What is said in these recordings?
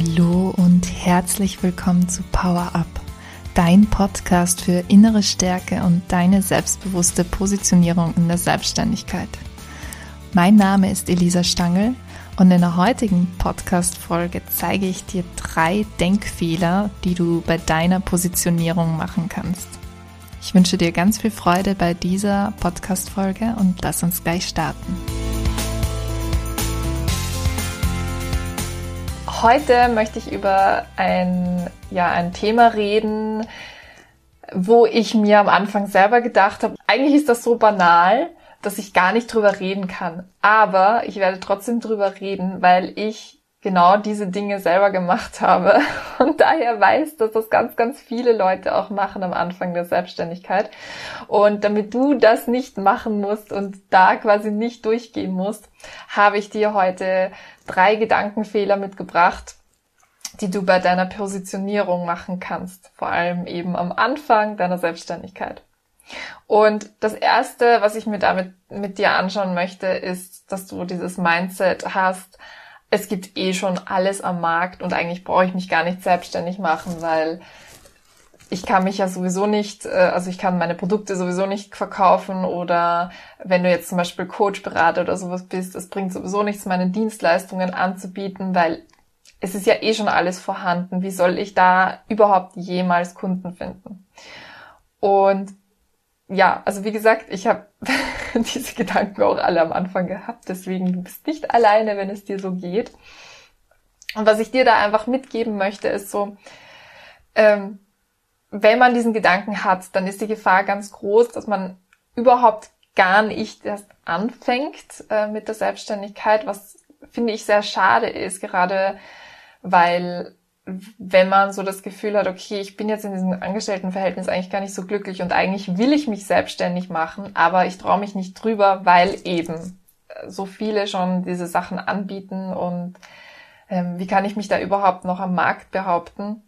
Hallo und herzlich willkommen zu Power Up, dein Podcast für innere Stärke und deine selbstbewusste Positionierung in der Selbstständigkeit. Mein Name ist Elisa Stangl und in der heutigen Podcast-Folge zeige ich dir drei Denkfehler, die du bei deiner Positionierung machen kannst. Ich wünsche dir ganz viel Freude bei dieser Podcast-Folge und lass uns gleich starten. Heute möchte ich über ein, ja, ein Thema reden, wo ich mir am Anfang selber gedacht habe, eigentlich ist das so banal, dass ich gar nicht drüber reden kann. Aber ich werde trotzdem drüber reden, weil ich genau diese Dinge selber gemacht habe und daher weiß, dass das ganz, ganz viele Leute auch machen am Anfang der Selbstständigkeit. Und damit du das nicht machen musst und da quasi nicht durchgehen musst, habe ich dir heute drei Gedankenfehler mitgebracht, die du bei deiner Positionierung machen kannst, vor allem eben am Anfang deiner Selbstständigkeit. Und das erste, was ich mir damit mit dir anschauen möchte, ist, dass du dieses Mindset hast, es gibt eh schon alles am Markt und eigentlich brauche ich mich gar nicht selbstständig machen, weil ich kann mich ja sowieso nicht, äh, also ich kann meine Produkte sowieso nicht verkaufen oder wenn du jetzt zum Beispiel Coach, Berater oder sowas bist, es bringt sowieso nichts, meine Dienstleistungen anzubieten, weil es ist ja eh schon alles vorhanden. Wie soll ich da überhaupt jemals Kunden finden? Und ja, also wie gesagt, ich habe diese Gedanken auch alle am Anfang gehabt. Deswegen, du bist nicht alleine, wenn es dir so geht. Und was ich dir da einfach mitgeben möchte, ist so, ähm, wenn man diesen Gedanken hat, dann ist die Gefahr ganz groß, dass man überhaupt gar nicht erst anfängt äh, mit der Selbstständigkeit, was finde ich sehr schade ist, gerade weil wenn man so das Gefühl hat, okay, ich bin jetzt in diesem Angestelltenverhältnis eigentlich gar nicht so glücklich und eigentlich will ich mich selbstständig machen, aber ich traue mich nicht drüber, weil eben so viele schon diese Sachen anbieten und ähm, wie kann ich mich da überhaupt noch am Markt behaupten?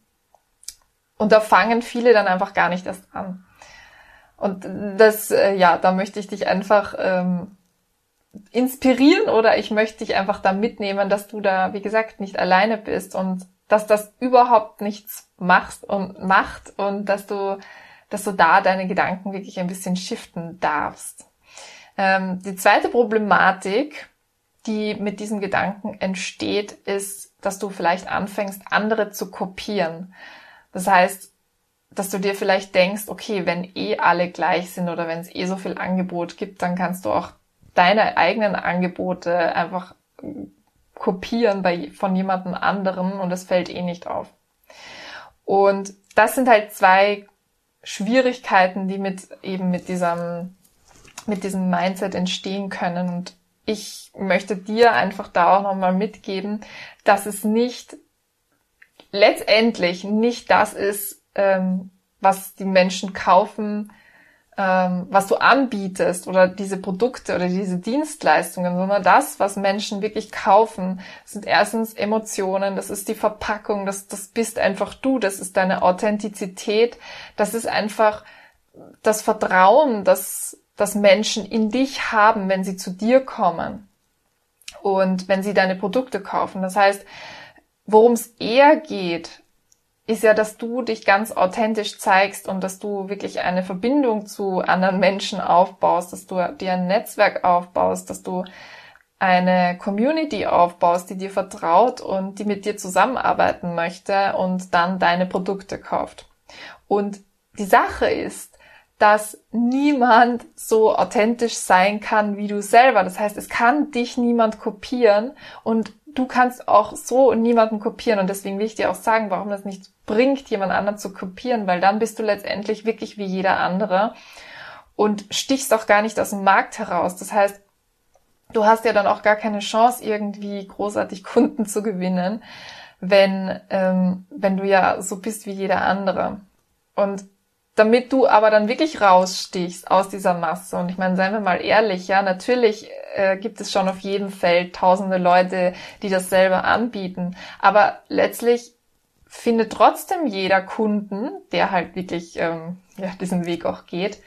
Und da fangen viele dann einfach gar nicht erst an. Und das, äh, ja, da möchte ich dich einfach ähm, inspirieren oder ich möchte dich einfach da mitnehmen, dass du da, wie gesagt, nicht alleine bist und dass das überhaupt nichts machst und macht und dass du, dass du da deine Gedanken wirklich ein bisschen shiften darfst. Ähm, die zweite Problematik, die mit diesem Gedanken entsteht, ist, dass du vielleicht anfängst, andere zu kopieren. Das heißt, dass du dir vielleicht denkst, okay, wenn eh alle gleich sind oder wenn es eh so viel Angebot gibt, dann kannst du auch deine eigenen Angebote einfach kopieren bei, von jemandem anderen und es fällt eh nicht auf. Und das sind halt zwei Schwierigkeiten, die mit eben mit diesem, mit diesem Mindset entstehen können. Und ich möchte dir einfach da auch nochmal mitgeben, dass es nicht letztendlich nicht das ist, ähm, was die Menschen kaufen, ähm, was du anbietest oder diese Produkte oder diese Dienstleistungen, sondern das, was Menschen wirklich kaufen, sind erstens Emotionen, das ist die Verpackung, das, das bist einfach du, das ist deine Authentizität, das ist einfach das Vertrauen, das, das Menschen in dich haben, wenn sie zu dir kommen und wenn sie deine Produkte kaufen. Das heißt, worum es eher geht, ist ja, dass du dich ganz authentisch zeigst und dass du wirklich eine Verbindung zu anderen Menschen aufbaust, dass du dir ein Netzwerk aufbaust, dass du eine Community aufbaust, die dir vertraut und die mit dir zusammenarbeiten möchte und dann deine Produkte kauft. Und die Sache ist, dass niemand so authentisch sein kann wie du selber. Das heißt, es kann dich niemand kopieren und du kannst auch so niemanden kopieren und deswegen will ich dir auch sagen, warum das nicht bringt, jemand anderen zu kopieren, weil dann bist du letztendlich wirklich wie jeder andere und stichst auch gar nicht aus dem Markt heraus. Das heißt, du hast ja dann auch gar keine Chance, irgendwie großartig Kunden zu gewinnen, wenn, ähm, wenn du ja so bist wie jeder andere. Und damit du aber dann wirklich rausstichst aus dieser Masse. Und ich meine, seien wir mal ehrlich, ja, natürlich äh, gibt es schon auf jedem Feld tausende Leute, die das selber anbieten. Aber letztlich findet trotzdem jeder Kunden, der halt wirklich ähm, ja, diesen Weg auch geht,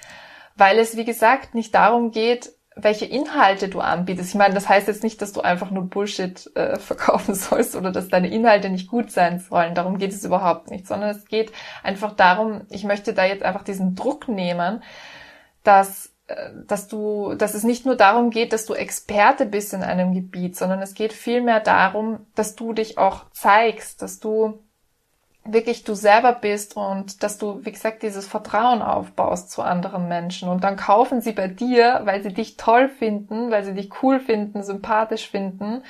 weil es, wie gesagt, nicht darum geht, welche Inhalte du anbietest. Ich meine, das heißt jetzt nicht, dass du einfach nur Bullshit äh, verkaufen sollst oder dass deine Inhalte nicht gut sein sollen. Darum geht es überhaupt nicht, sondern es geht einfach darum, ich möchte da jetzt einfach diesen Druck nehmen, dass äh, dass du, dass es nicht nur darum geht, dass du Experte bist in einem Gebiet, sondern es geht vielmehr darum, dass du dich auch zeigst, dass du wirklich du selber bist und dass du, wie gesagt, dieses Vertrauen aufbaust zu anderen Menschen. Und dann kaufen sie bei dir, weil sie dich toll finden, weil sie dich cool finden, sympathisch finden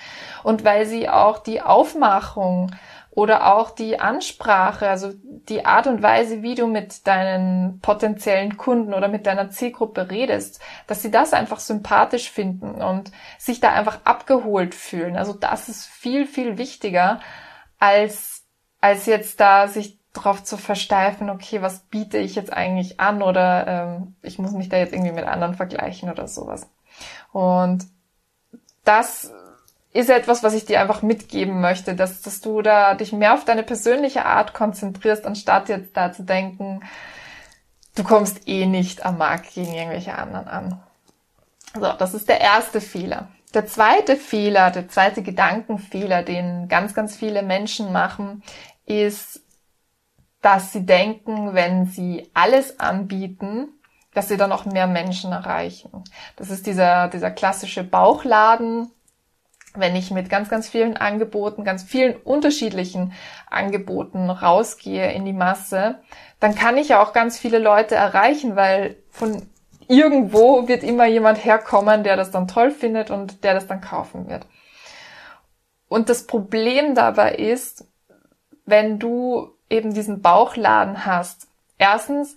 und weil sie auch die Aufmachung oder auch die Ansprache, also die Art und Weise, wie du mit deinen potenziellen Kunden oder mit deiner Zielgruppe redest, dass sie das einfach sympathisch finden und sich da einfach abgeholt fühlen. Also das ist viel, viel wichtiger als, als jetzt da sich darauf zu versteifen, okay, was biete ich jetzt eigentlich an oder ähm, ich muss mich da jetzt irgendwie mit anderen vergleichen oder sowas. Und das ist etwas, was ich dir einfach mitgeben möchte, dass, dass du da dich mehr auf deine persönliche Art konzentrierst, anstatt jetzt da zu denken, du kommst eh nicht am Markt gegen irgendwelche anderen an. So, das ist der erste Fehler. Der zweite Fehler, der zweite Gedankenfehler, den ganz, ganz viele Menschen machen, ist, dass sie denken, wenn sie alles anbieten, dass sie dann auch mehr Menschen erreichen. Das ist dieser, dieser klassische Bauchladen, wenn ich mit ganz, ganz vielen Angeboten, ganz vielen unterschiedlichen Angeboten rausgehe in die Masse, dann kann ich ja auch ganz viele Leute erreichen, weil von irgendwo wird immer jemand herkommen, der das dann toll findet und der das dann kaufen wird. Und das Problem dabei ist, wenn du eben diesen Bauchladen hast, erstens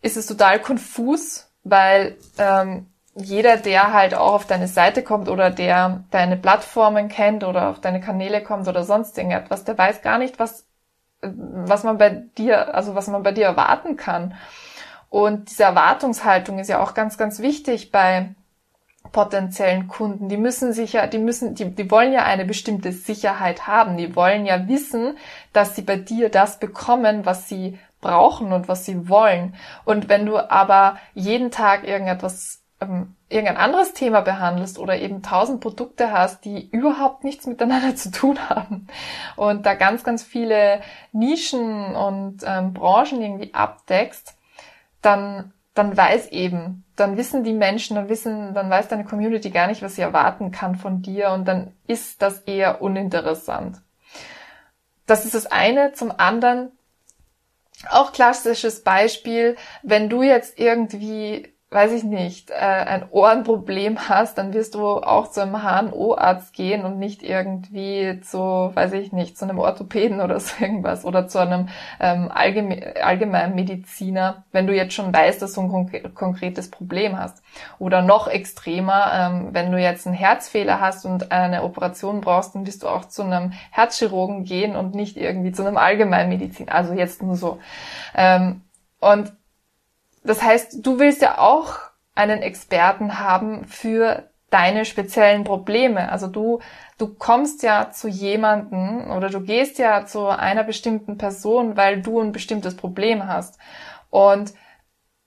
ist es total konfus, weil ähm, jeder, der halt auch auf deine Seite kommt oder der deine Plattformen kennt oder auf deine Kanäle kommt oder sonst irgendetwas, der weiß gar nicht, was, was man bei dir, also was man bei dir erwarten kann. Und diese Erwartungshaltung ist ja auch ganz, ganz wichtig bei potenziellen Kunden. Die müssen sich ja, die müssen, die, die wollen ja eine bestimmte Sicherheit haben. Die wollen ja wissen, dass sie bei dir das bekommen, was sie brauchen und was sie wollen. Und wenn du aber jeden Tag irgendetwas ähm, irgendein anderes Thema behandelst oder eben tausend Produkte hast, die überhaupt nichts miteinander zu tun haben und da ganz, ganz viele Nischen und ähm, Branchen irgendwie abdeckst, dann, dann weiß eben, dann wissen die Menschen, dann wissen, dann weiß deine Community gar nicht, was sie erwarten kann von dir und dann ist das eher uninteressant. Das ist das eine. Zum anderen, auch klassisches Beispiel, wenn du jetzt irgendwie weiß ich nicht, äh, ein Ohrenproblem hast, dann wirst du auch zu einem HNO-Arzt gehen und nicht irgendwie zu, weiß ich nicht, zu einem Orthopäden oder so irgendwas oder zu einem ähm, Allgeme Allgemeinmediziner, wenn du jetzt schon weißt, dass du ein konk konkretes Problem hast. Oder noch extremer, ähm, wenn du jetzt einen Herzfehler hast und eine Operation brauchst, dann wirst du auch zu einem Herzchirurgen gehen und nicht irgendwie zu einem Allgemeinmediziner. Also jetzt nur so. Ähm, und das heißt, du willst ja auch einen Experten haben für deine speziellen Probleme. Also du, du kommst ja zu jemanden oder du gehst ja zu einer bestimmten Person, weil du ein bestimmtes Problem hast. Und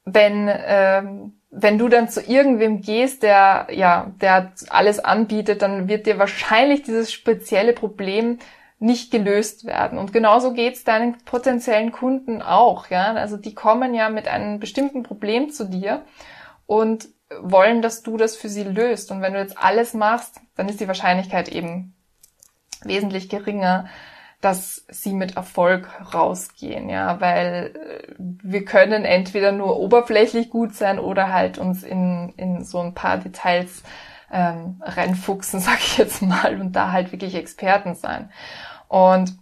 wenn, ähm, wenn du dann zu irgendwem gehst, der, ja, der alles anbietet, dann wird dir wahrscheinlich dieses spezielle Problem nicht gelöst werden. Und genauso geht's deinen potenziellen Kunden auch. Ja? Also die kommen ja mit einem bestimmten Problem zu dir und wollen, dass du das für sie löst. Und wenn du jetzt alles machst, dann ist die Wahrscheinlichkeit eben wesentlich geringer, dass sie mit Erfolg rausgehen, ja, weil äh, wir können entweder nur oberflächlich gut sein oder halt uns in, in so ein paar Details ähm, reinfuchsen, sag ich jetzt mal, und da halt wirklich Experten sein. Und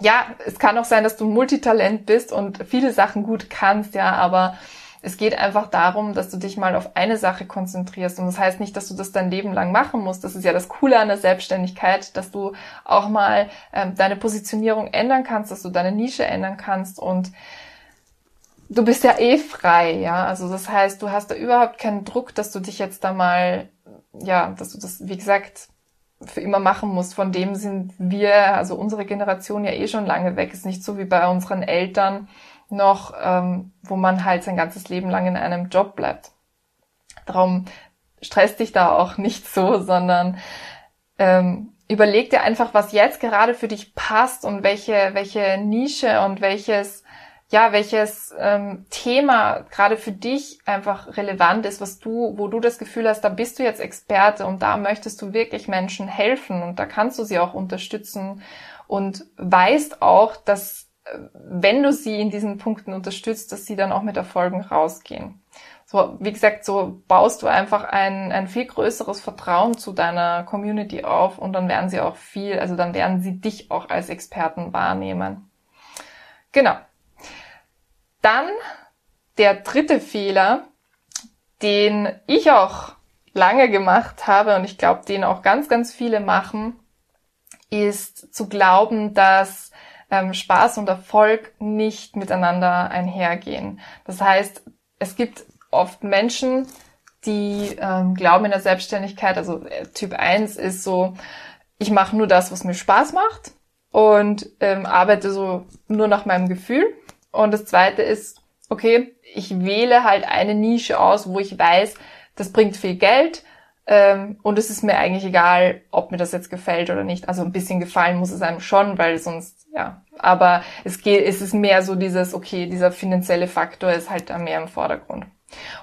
ja, es kann auch sein, dass du Multitalent bist und viele Sachen gut kannst, ja, aber es geht einfach darum, dass du dich mal auf eine Sache konzentrierst. Und das heißt nicht, dass du das dein Leben lang machen musst. Das ist ja das Coole an der Selbstständigkeit, dass du auch mal ähm, deine Positionierung ändern kannst, dass du deine Nische ändern kannst und du bist ja eh frei, ja. Also das heißt, du hast da überhaupt keinen Druck, dass du dich jetzt da mal, ja, dass du das, wie gesagt, für immer machen musst. Von dem sind wir, also unsere Generation ja eh schon lange weg. Ist nicht so wie bei unseren Eltern noch, ähm, wo man halt sein ganzes Leben lang in einem Job bleibt. Darum stress dich da auch nicht so, sondern ähm, überleg dir einfach, was jetzt gerade für dich passt und welche, welche Nische und welches, ja, welches ähm, Thema gerade für dich einfach relevant ist, was du, wo du das Gefühl hast, da bist du jetzt Experte und da möchtest du wirklich Menschen helfen und da kannst du sie auch unterstützen und weißt auch, dass äh, wenn du sie in diesen Punkten unterstützt, dass sie dann auch mit Erfolgen rausgehen. So, wie gesagt, so baust du einfach ein, ein viel größeres Vertrauen zu deiner Community auf und dann werden sie auch viel, also dann werden sie dich auch als Experten wahrnehmen. Genau. Dann der dritte Fehler, den ich auch lange gemacht habe und ich glaube, den auch ganz, ganz viele machen, ist zu glauben, dass ähm, Spaß und Erfolg nicht miteinander einhergehen. Das heißt, es gibt oft Menschen, die ähm, glauben in der Selbstständigkeit, also äh, Typ 1 ist so, ich mache nur das, was mir Spaß macht und ähm, arbeite so nur nach meinem Gefühl. Und das zweite ist, okay, ich wähle halt eine Nische aus, wo ich weiß, das bringt viel Geld ähm, und es ist mir eigentlich egal, ob mir das jetzt gefällt oder nicht. Also ein bisschen gefallen muss es einem schon, weil sonst, ja. Aber es geht, es ist mehr so dieses, okay, dieser finanzielle Faktor ist halt da mehr im Vordergrund.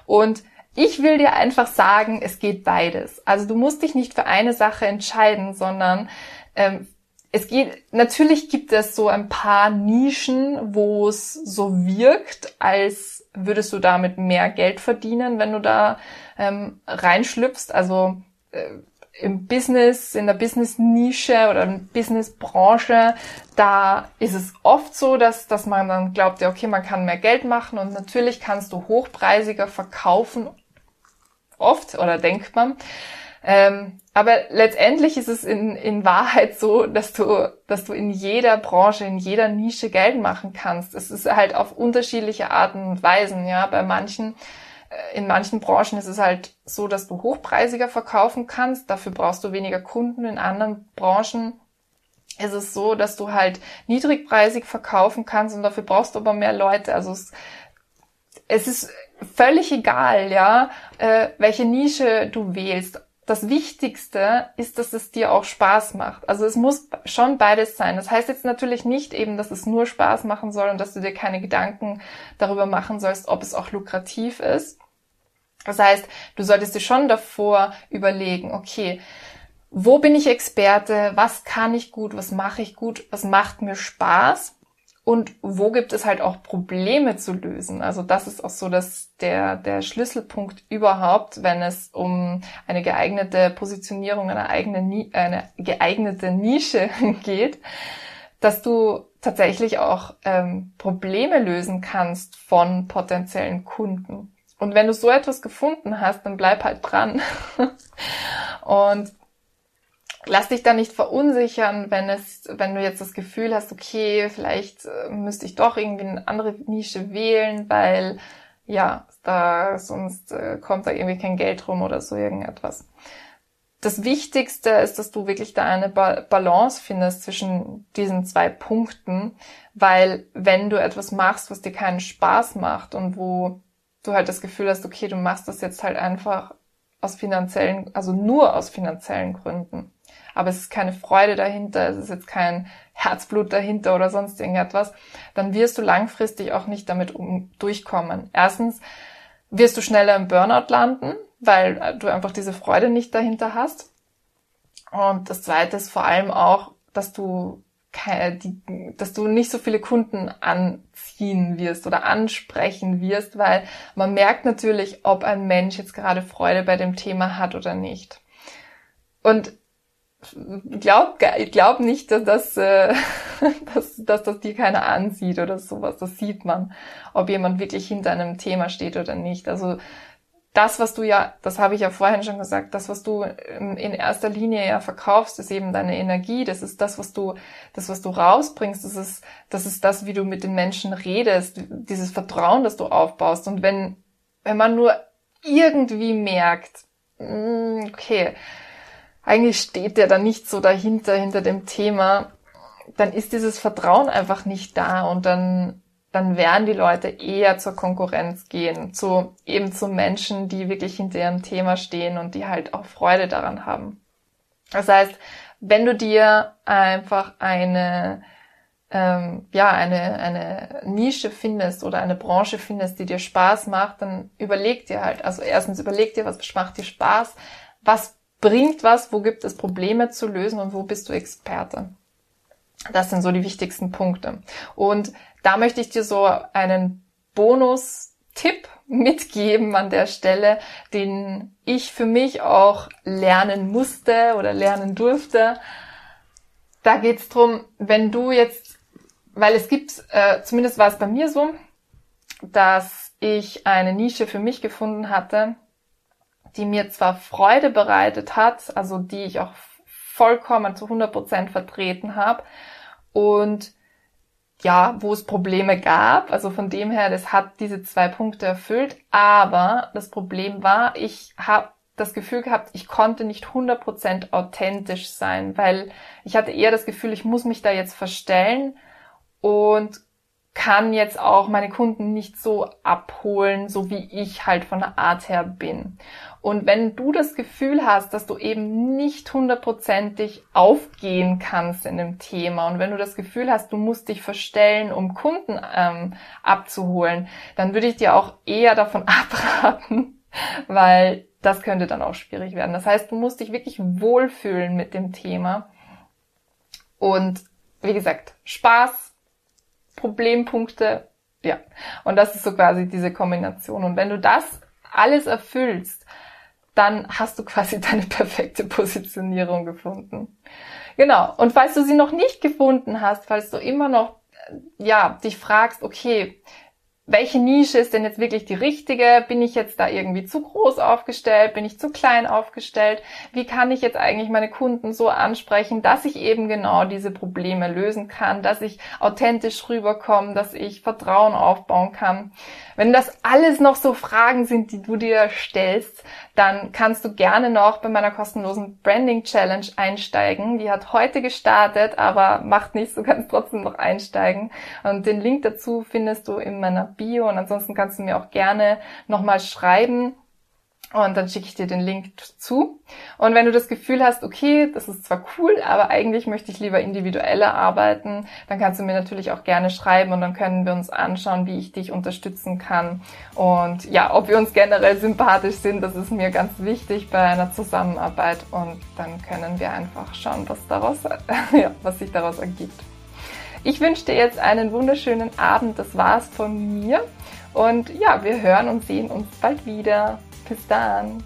Und ich will dir einfach sagen, es geht beides. Also du musst dich nicht für eine Sache entscheiden, sondern ähm, es geht, natürlich gibt es so ein paar Nischen, wo es so wirkt, als würdest du damit mehr Geld verdienen, wenn du da ähm, reinschlüpfst. Also äh, im Business, in der Business-Nische oder in Business-Branche, da ist es oft so, dass, dass man dann glaubt, ja, okay, man kann mehr Geld machen und natürlich kannst du hochpreisiger verkaufen, oft oder denkt man. Ähm, aber letztendlich ist es in, in Wahrheit so, dass du, dass du in jeder Branche, in jeder Nische Geld machen kannst. Es ist halt auf unterschiedliche Arten und Weisen, ja. Bei manchen in manchen Branchen ist es halt so, dass du hochpreisiger verkaufen kannst. Dafür brauchst du weniger Kunden. In anderen Branchen ist es so, dass du halt niedrigpreisig verkaufen kannst und dafür brauchst du aber mehr Leute. Also es, es ist völlig egal, ja, äh, welche Nische du wählst. Das Wichtigste ist, dass es dir auch Spaß macht. Also es muss schon beides sein. Das heißt jetzt natürlich nicht eben, dass es nur Spaß machen soll und dass du dir keine Gedanken darüber machen sollst, ob es auch lukrativ ist. Das heißt, du solltest dir schon davor überlegen, okay, wo bin ich Experte? Was kann ich gut? Was mache ich gut? Was macht mir Spaß? Und wo gibt es halt auch Probleme zu lösen? Also das ist auch so dass der, der Schlüsselpunkt überhaupt, wenn es um eine geeignete Positionierung, eine eigene, eine geeignete Nische geht, dass du tatsächlich auch ähm, Probleme lösen kannst von potenziellen Kunden. Und wenn du so etwas gefunden hast, dann bleib halt dran. und lass dich da nicht verunsichern, wenn es, wenn du jetzt das Gefühl hast, okay, vielleicht äh, müsste ich doch irgendwie eine andere Nische wählen, weil ja, da sonst äh, kommt da irgendwie kein Geld rum oder so irgendetwas. Das Wichtigste ist, dass du wirklich da eine ba Balance findest zwischen diesen zwei Punkten, weil wenn du etwas machst, was dir keinen Spaß macht und wo du halt das Gefühl hast, okay, du machst das jetzt halt einfach aus finanziellen, also nur aus finanziellen Gründen. Aber es ist keine Freude dahinter, es ist jetzt kein Herzblut dahinter oder sonst irgendetwas, dann wirst du langfristig auch nicht damit um, durchkommen. Erstens wirst du schneller im Burnout landen, weil du einfach diese Freude nicht dahinter hast. Und das zweite ist vor allem auch, dass du die, dass du nicht so viele Kunden anziehen wirst oder ansprechen wirst, weil man merkt natürlich, ob ein Mensch jetzt gerade Freude bei dem Thema hat oder nicht. Und glaub, glaub nicht, dass das, äh, dass, dass das dir keiner ansieht oder sowas. Das sieht man, ob jemand wirklich hinter einem Thema steht oder nicht. Also das, was du ja, das habe ich ja vorhin schon gesagt, das, was du in erster Linie ja verkaufst, ist eben deine Energie. Das ist das, was du, das, was du rausbringst. Das ist, das ist das, wie du mit den Menschen redest, dieses Vertrauen, das du aufbaust. Und wenn, wenn man nur irgendwie merkt, mm, okay, eigentlich steht der da nicht so dahinter, hinter dem Thema, dann ist dieses Vertrauen einfach nicht da und dann dann werden die Leute eher zur Konkurrenz gehen, zu eben zu Menschen, die wirklich hinter ihrem Thema stehen und die halt auch Freude daran haben. Das heißt, wenn du dir einfach eine ähm, ja eine eine Nische findest oder eine Branche findest, die dir Spaß macht, dann überleg dir halt. Also erstens überleg dir, was macht dir Spaß, was bringt was, wo gibt es Probleme zu lösen und wo bist du Experte. Das sind so die wichtigsten Punkte. Und da möchte ich dir so einen Bonus-Tipp mitgeben an der Stelle, den ich für mich auch lernen musste oder lernen durfte. Da geht's drum, wenn du jetzt, weil es gibt, äh, zumindest war es bei mir so, dass ich eine Nische für mich gefunden hatte, die mir zwar Freude bereitet hat, also die ich auch vollkommen zu 100 Prozent vertreten habe und ja, wo es Probleme gab. Also von dem her, das hat diese zwei Punkte erfüllt. Aber das Problem war, ich habe das Gefühl gehabt, ich konnte nicht 100% authentisch sein, weil ich hatte eher das Gefühl, ich muss mich da jetzt verstellen und kann jetzt auch meine Kunden nicht so abholen, so wie ich halt von der Art her bin. Und wenn du das Gefühl hast, dass du eben nicht hundertprozentig aufgehen kannst in dem Thema und wenn du das Gefühl hast, du musst dich verstellen, um Kunden ähm, abzuholen, dann würde ich dir auch eher davon abraten, weil das könnte dann auch schwierig werden. Das heißt, du musst dich wirklich wohlfühlen mit dem Thema. Und wie gesagt, Spaß, Problempunkte, ja. Und das ist so quasi diese Kombination. Und wenn du das alles erfüllst, dann hast du quasi deine perfekte Positionierung gefunden. Genau. Und falls du sie noch nicht gefunden hast, falls du immer noch, ja, dich fragst, okay, welche Nische ist denn jetzt wirklich die richtige? Bin ich jetzt da irgendwie zu groß aufgestellt? Bin ich zu klein aufgestellt? Wie kann ich jetzt eigentlich meine Kunden so ansprechen, dass ich eben genau diese Probleme lösen kann, dass ich authentisch rüberkomme, dass ich Vertrauen aufbauen kann? Wenn das alles noch so Fragen sind, die du dir stellst, dann kannst du gerne noch bei meiner kostenlosen Branding Challenge einsteigen. Die hat heute gestartet, aber macht nichts, du kannst trotzdem noch einsteigen. Und den Link dazu findest du in meiner Bio und ansonsten kannst du mir auch gerne nochmal schreiben, und dann schicke ich dir den Link zu. Und wenn du das Gefühl hast, okay, das ist zwar cool, aber eigentlich möchte ich lieber individueller arbeiten, dann kannst du mir natürlich auch gerne schreiben und dann können wir uns anschauen, wie ich dich unterstützen kann. Und ja, ob wir uns generell sympathisch sind, das ist mir ganz wichtig bei einer Zusammenarbeit. Und dann können wir einfach schauen, was daraus, ja, was sich daraus ergibt. Ich wünsche dir jetzt einen wunderschönen Abend. Das war's von mir. Und ja, wir hören und sehen uns bald wieder. Bis dann.